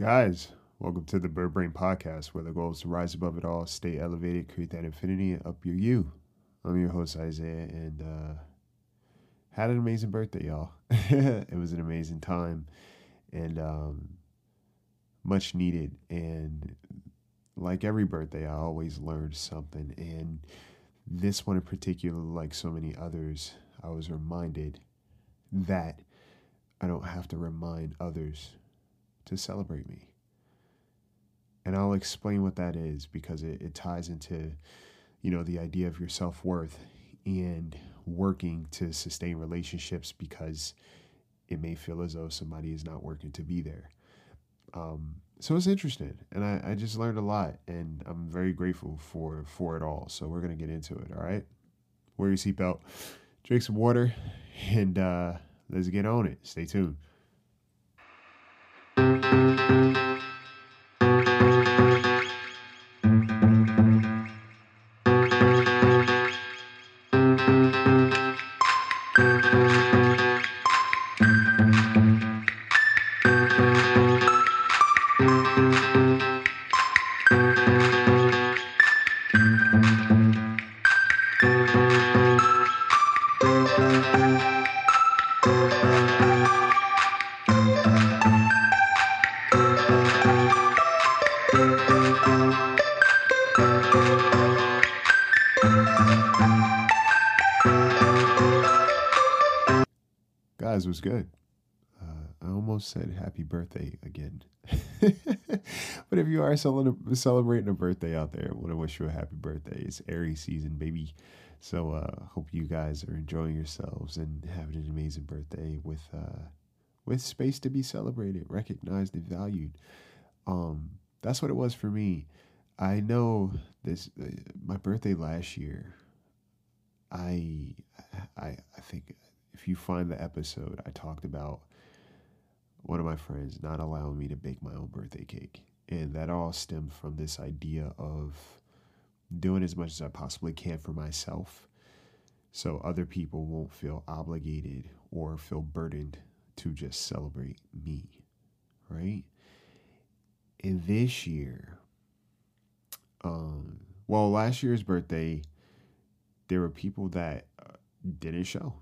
Guys, welcome to the Bird Brain Podcast, where the goal is to rise above it all, stay elevated, create that infinity, and up your you. I'm your host, Isaiah, and uh, had an amazing birthday, y'all. it was an amazing time and um, much needed. And like every birthday, I always learned something. And this one in particular, like so many others, I was reminded that I don't have to remind others to celebrate me. And I'll explain what that is because it, it ties into, you know, the idea of your self worth and working to sustain relationships because it may feel as though somebody is not working to be there. Um, so it's interesting, and I, I just learned a lot, and I'm very grateful for for it all. So we're gonna get into it. All right, wear your seatbelt, drink some water, and uh, let's get on it. Stay tuned. Thank you. Said happy birthday again. but if you are celebrating a birthday out there, I want to wish you a happy birthday. It's Aries season, baby. So uh, hope you guys are enjoying yourselves and having an amazing birthday with uh, with space to be celebrated, recognized, and valued. Um, that's what it was for me. I know this. Uh, my birthday last year. I I I think if you find the episode, I talked about one of my friends not allowing me to bake my own birthday cake. And that all stemmed from this idea of doing as much as I possibly can for myself so other people won't feel obligated or feel burdened to just celebrate me, right? And this year, um, well, last year's birthday, there were people that uh, didn't show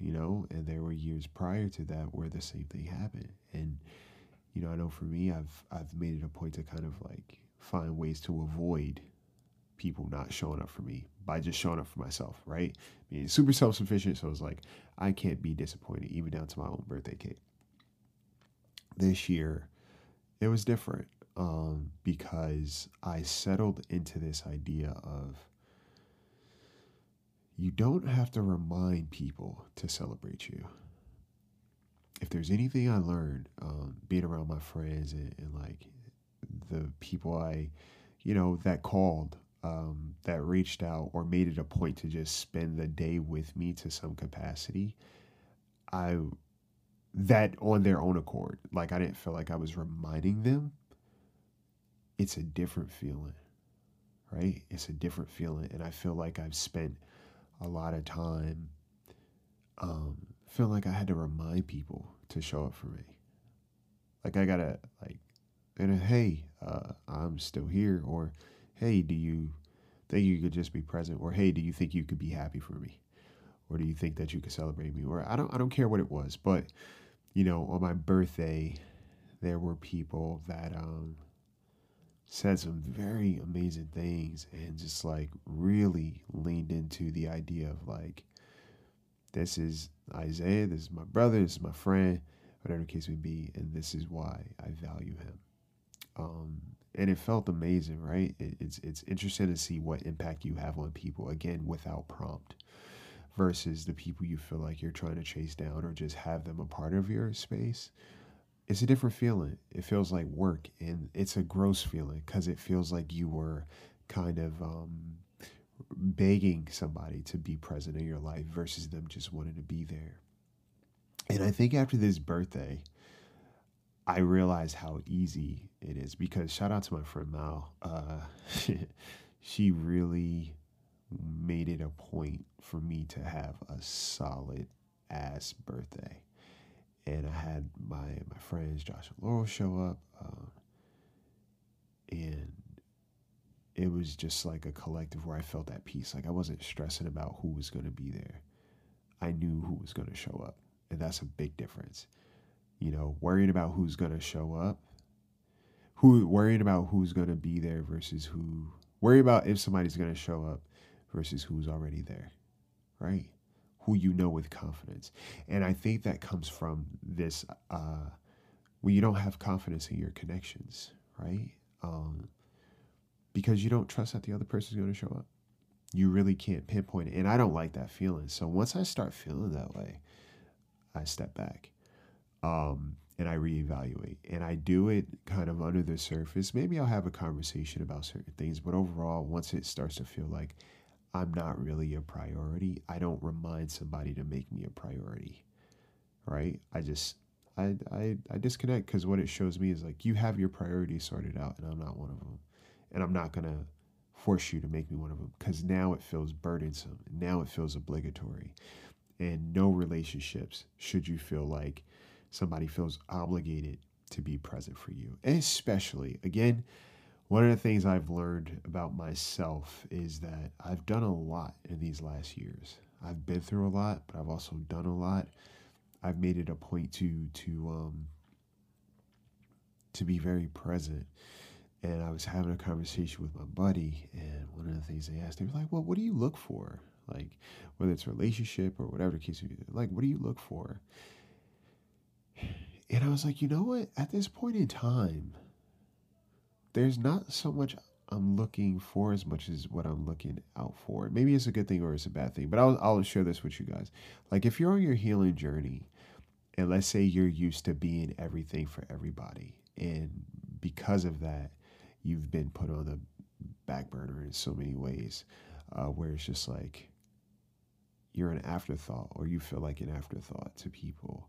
you know, and there were years prior to that where the same thing happened. And, you know, I know for me, I've I've made it a point to kind of like find ways to avoid people not showing up for me by just showing up for myself, right? Mean, super self sufficient, so it's like I can't be disappointed, even down to my own birthday cake. This year, it was different um, because I settled into this idea of you don't have to remind people to celebrate you. If there's anything I learned um, being around my friends and, and, like the people I, you know, that called, um, that reached out or made it a point to just spend the day with me to some capacity, I, that on their own accord, like I didn't feel like I was reminding them. It's a different feeling, right? It's a different feeling. And I feel like I've spent a lot of time um, feeling like I had to remind people to show up for me. Like I gotta like, and hey, uh, I'm still here, or hey, do you think you could just be present, or hey, do you think you could be happy for me, or do you think that you could celebrate me, or I don't, I don't care what it was, but you know, on my birthday, there were people that um, said some very amazing things and just like really leaned into the idea of like this is Isaiah, this is my brother, this is my friend, whatever the case may be, and this is why I value him. Um, and it felt amazing, right? It, it's it's interesting to see what impact you have on people again without prompt, versus the people you feel like you're trying to chase down or just have them a part of your space it's a different feeling. It feels like work, and it's a gross feeling because it feels like you were kind of um, begging somebody to be present in your life versus them just wanting to be there. And I think after this birthday, I realized how easy it is because shout out to my friend Mal. Uh, she really made it a point for me to have a solid ass birthday and I had my my friends Josh and Laurel show up. Um, and it was just like a collective where I felt at peace. Like I wasn't stressing about who was going to be there. I knew who was going to show up. And that's a big difference. You know, worrying about who's going to show up, who worrying about who's going to be there versus who worry about if somebody's going to show up versus who's already there. Right? Who you know with confidence. And I think that comes from this uh when you don't have confidence in your connections, right? Um because you don't trust that the other person's going to show up. You really can't pinpoint it. And I don't like that feeling. So once I start feeling that way, I step back um, and I reevaluate. And I do it kind of under the surface. Maybe I'll have a conversation about certain things, but overall, once it starts to feel like I'm not really a priority, I don't remind somebody to make me a priority. Right? I just I I, I disconnect because what it shows me is like you have your priorities sorted out and I'm not one of them and I'm not to force you to make me one of them because now it feels burdensome. Now it feels obligatory. And no relationships should you feel like somebody feels obligated to be present for you. Especially, again, one of the things I've learned about myself is that I've done a lot in these last years. I've been through a lot, but I've also done a lot. I've made it a point to to um to be very present and I was having a conversation with my buddy, and one of the things they asked, they was like, "Well, what do you look for? Like, whether it's relationship or whatever the case may be, like, what do you look for?" And I was like, you know what? At this point in time, there's not so much I'm looking for as much as what I'm looking out for. Maybe it's a good thing or it's a bad thing, but I'll, I'll share this with you guys. Like, if you're on your healing journey, and let's say you're used to being everything for everybody, and because of that, you've been put on the back burner in so many ways uh, where it's just like you're an afterthought or you feel like an afterthought to people.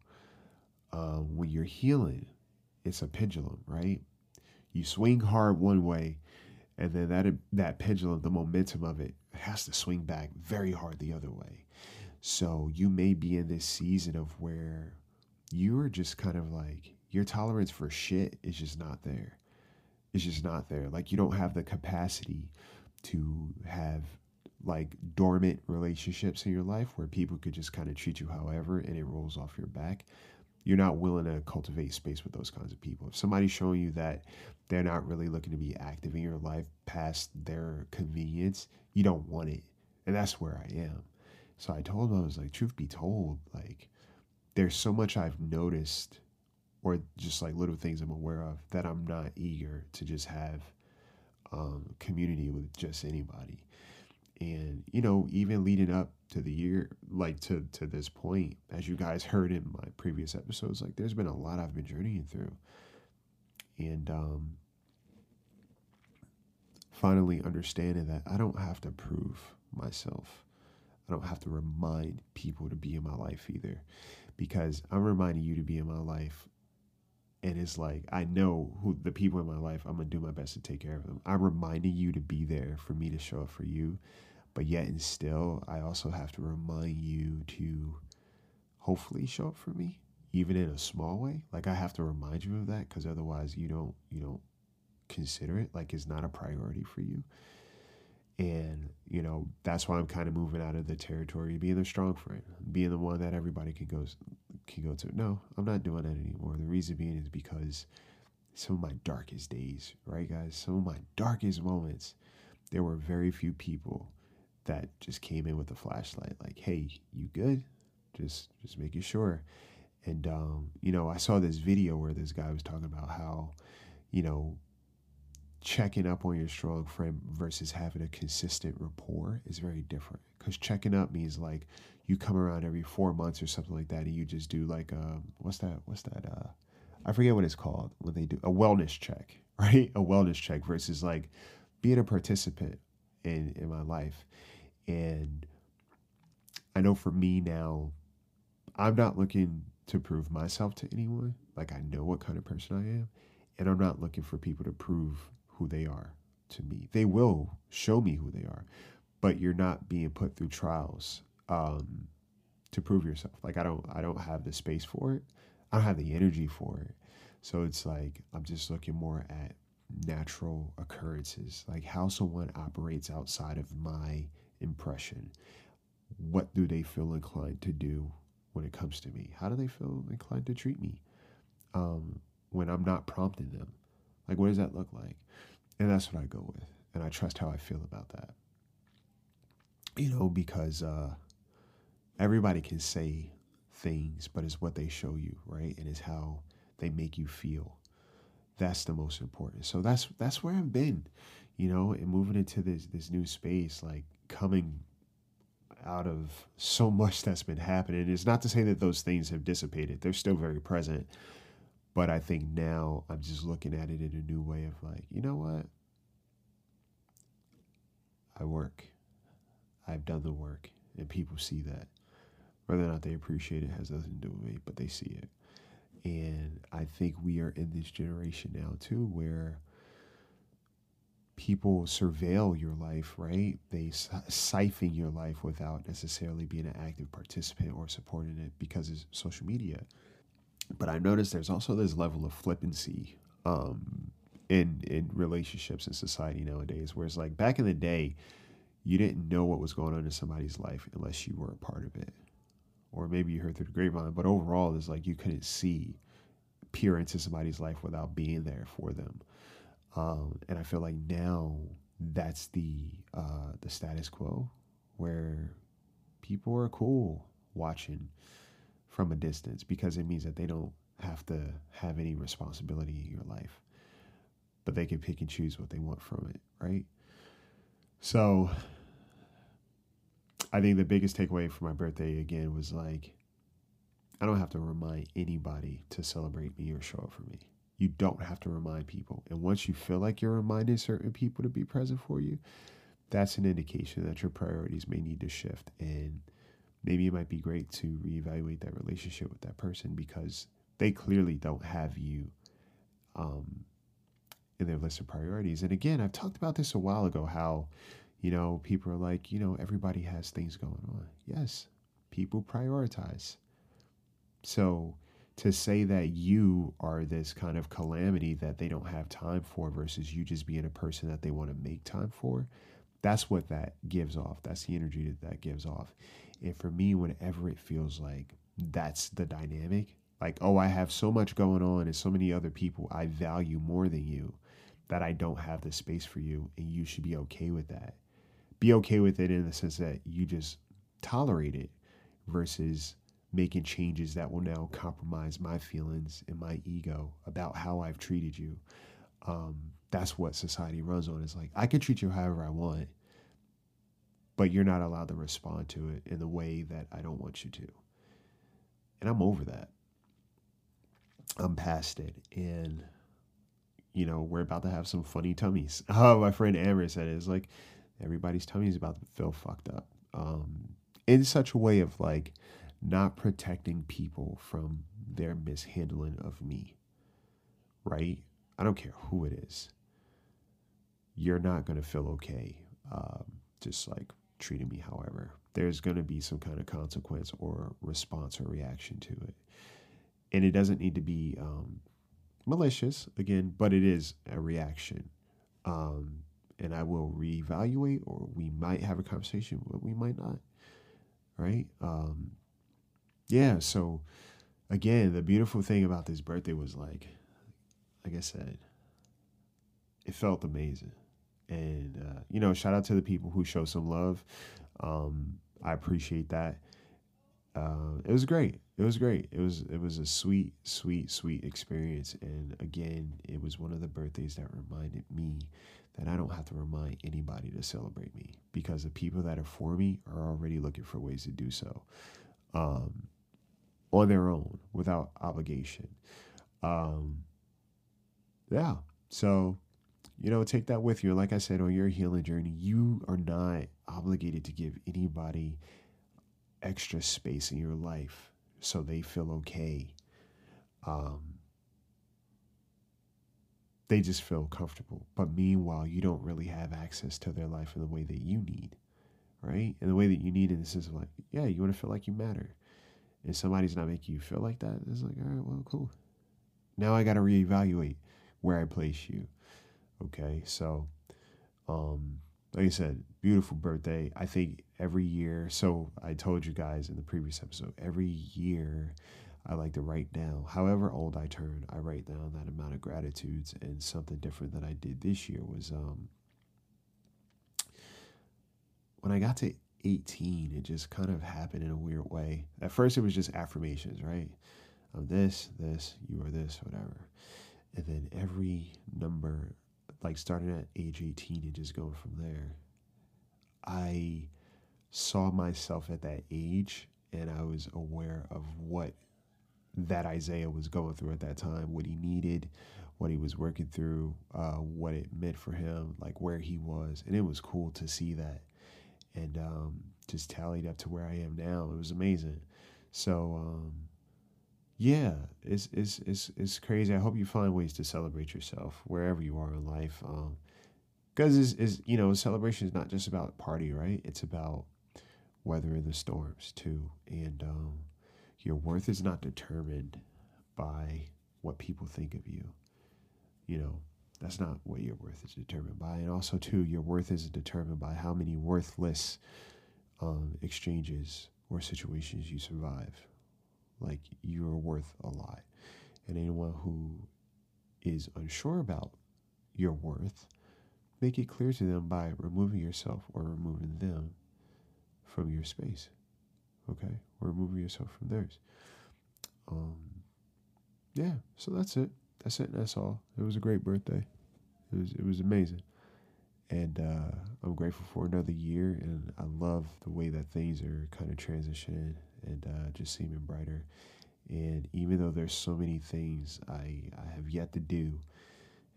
Um, when you're healing, it's a pendulum, right? You swing hard one way, and then that that pendulum, the momentum of it, has to swing back very hard the other way. So you may be in this season of where you are just kind of like your tolerance for shit is just not there. It's just not there. Like you don't have the capacity to have like dormant relationships in your life where people could just kind of treat you however and it rolls off your back. You're not willing to cultivate space with those kinds of people. If somebody's showing you that they're not really looking to be active in your life past their convenience, you don't want it. And that's where I am. So I told him, I was like, truth be told, like, there's so much I've noticed or just like little things I'm aware of that I'm not eager to just have um, community with just anybody. And you know, even leading up to the year, like to to this point, as you guys heard in my previous episodes, like there's been a lot I've been journeying through, and um, finally understanding that I don't have to prove myself. I don't have to remind people to be in my life either, because I'm reminding you to be in my life and it's like I know who the people in my life. I'm gonna do my best to take care of them. I'm reminding you to be there for me to show up for you, but yet and still, I also have to remind you to hopefully show up for me, even in a small way. Like I have to remind you of that because otherwise, you don't you don't consider it like it's not a priority for you. And, you know, that's why I'm kind of moving out of the territory, being the strong friend, being the one that everybody can go can go to. No, I'm not doing that anymore. The reason being is because some of my darkest days, right, guys? Some of my darkest moments, there were very few people that just came in with a flashlight, like, "Hey, you good? Just, just making sure." And um, you know, I saw this video where this guy was talking about how, you know, checking up on your strong friend versus having a consistent rapport is very different. Because checking up means like you come around every four months or something like that, and you just do like a what's that? What's that? Uh, I forget what it's called when they do a wellness check, right? A wellness check versus like being a participant in in my life. And I know for me now, I'm not looking to prove myself to anyone. Like I know what kind of person I am, and I'm not looking for people to prove who they are to me. They will show me who they are, but you're not being put through trials um, to prove yourself. Like I don't, I don't have the space for it. I don't have the energy for it. So it's like I'm just looking more at natural occurrences, like how someone operates outside of my impression. What do they feel inclined to do when it comes to me? How do they feel inclined to treat me um, when I'm not prompting them? Like, what does that look like? And that's what I go with. And I trust how I feel about that. You know, because uh, everybody can say things, but it's what they show you, right? And it's how they make you feel. That's the most important. So that's that's where I've been, you know, and moving into this this new space, like coming out of so much that's been happening. It's not to say that those things have dissipated. They're still very present. But I think now I'm just looking at it in a new way of like, you know what? I work. I've done the work and people see that. Whether or not they appreciate it has nothing to do with me, but they see it. And I think we are in this generation now too where people surveil your life, right? They siphon your life without necessarily being an active participant or supporting it because of social media. But I noticed there's also this level of flippancy um, in in relationships in society nowadays, where it's like back in the day, you didn't know what was going on in somebody's life unless you were a part of it or maybe you heard through the grapevine, but overall, it's like you couldn't see peer into somebody's life without being there for them. Um, and I feel like now that's the uh, the status quo, where people are cool watching from a distance because it means that they don't have to have any responsibility in your life, but they can pick and choose what they want from it, right? So I think the biggest takeaway for my birthday again was like, I don't have to remind anybody to celebrate me or show up for me. You don't have to remind people. And once you feel like you're reminding certain people to be present for you, that's an indication that your priorities may need to shift. And maybe it might be great to reevaluate that relationship with that person because they clearly don't have you um, in their list of priorities. And again, I've talked about this a while ago how you know, people are like, you know, everybody has things going on. Yes, people prioritize. So to say that you are this kind of calamity that they don't have time for versus you just being a person that they want to make time for, that's what that gives off. That's the energy that that gives off. And for me, whenever it feels like that's the dynamic, like, oh, I have so much going on and so many other people I value more than you that I don't have the space for you, and you should be okay with that be okay with it in the sense that you just tolerate it versus making changes that will now compromise my feelings and my ego about how I've treated you. Um, that's what society runs on. Is like I can treat you however I want, but you're not allowed to respond to it in the way that I don't want you to. And I'm over that. I'm past it, and you know we're about to have some funny tummies. Oh, my friend Amber said it's like Everybody's tummy is about to feel fucked up. Um, in such a way of like not protecting people from their mishandling of me. Right? I don't care who it is. You're not going to feel okay um, just like treating me however. There's going to be some kind of consequence or response or reaction to it. And it doesn't need to be um, malicious, again, but it is a reaction. Um, and I will reevaluate, or we might have a conversation, but we might not. Right? Um, yeah. So, again, the beautiful thing about this birthday was like, like I said, it felt amazing. And, uh, you know, shout out to the people who show some love. Um, I appreciate that. Uh, it was great. It was great. It was it was a sweet, sweet, sweet experience. And again, it was one of the birthdays that reminded me that I don't have to remind anybody to celebrate me because the people that are for me are already looking for ways to do so um, on their own without obligation. Um, yeah. So, you know, take that with you. Like I said, on your healing journey, you are not obligated to give anybody extra space in your life so they feel okay. Um, they just feel comfortable. But meanwhile, you don't really have access to their life in the way that you need, right? In the way that you need in the sense of like, yeah, you want to feel like you matter. And somebody's not making you feel like that. It's like, all right, well, cool. Now I got to reevaluate where I place you. Okay, so um, like I said, beautiful birthday. I think every year, so I told you guys in the previous episode, every year I like to write down, however old I turn, I write down that amount of gratitudes. And something different that I did this year was um, when I got to 18, it just kind of happened in a weird way. At first, it was just affirmations, right? Of this, this, you are this, whatever. And then every number like starting at age 18 and just going from there, I saw myself at that age and I was aware of what that Isaiah was going through at that time, what he needed, what he was working through, uh, what it meant for him, like where he was. And it was cool to see that and um, just tallied up to where I am now. It was amazing. So, um, yeah, it's, it's it's it's crazy. I hope you find ways to celebrate yourself wherever you are in life. Um, because is you know celebration is not just about party, right? It's about weathering the storms too, and um, your worth is not determined by what people think of you. You know, that's not what your worth is determined by, and also too, your worth isn't determined by how many worthless um, exchanges or situations you survive like you're worth a lot. And anyone who is unsure about your worth, make it clear to them by removing yourself or removing them from your space. Okay? Or removing yourself from theirs. Um, yeah, so that's it. That's it. That's all. It was a great birthday. It was it was amazing. And uh, I'm grateful for another year, and I love the way that things are kind of transitioning and uh, just seeming brighter. And even though there's so many things I, I have yet to do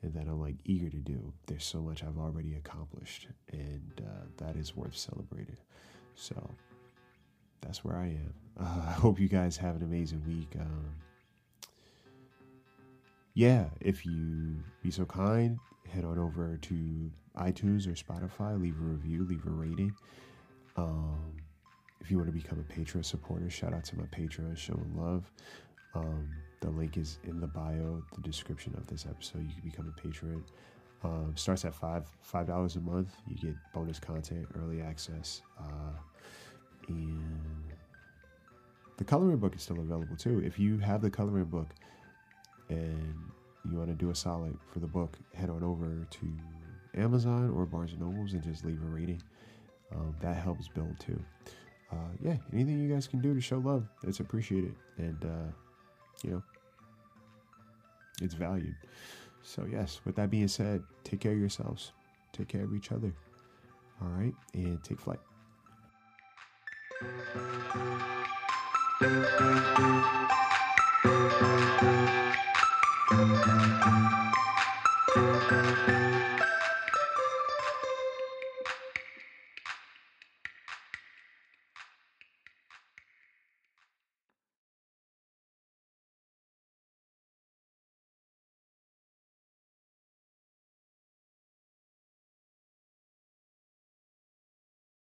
and that I'm like eager to do, there's so much I've already accomplished, and uh, that is worth celebrating. So that's where I am. I hope you guys have an amazing week. Um, yeah, if you be so kind, head on over to iTunes or Spotify, leave a review, leave a rating. Um, if you want to become a Patreon supporter, shout out to my Patreon, showing love. Um, the link is in the bio, the description of this episode. You can become a patron. Um, starts at five five dollars a month. You get bonus content, early access, uh, and the coloring book is still available too. If you have the coloring book and you want to do a solid for the book, head on over to Amazon or Barnes and Nobles and just leave a rating. Um, that helps build too uh, yeah, anything you guys can do to show love, it's appreciated. And, uh, you know, it's valued. So, yes, with that being said, take care of yourselves, take care of each other. All right, and take flight. Música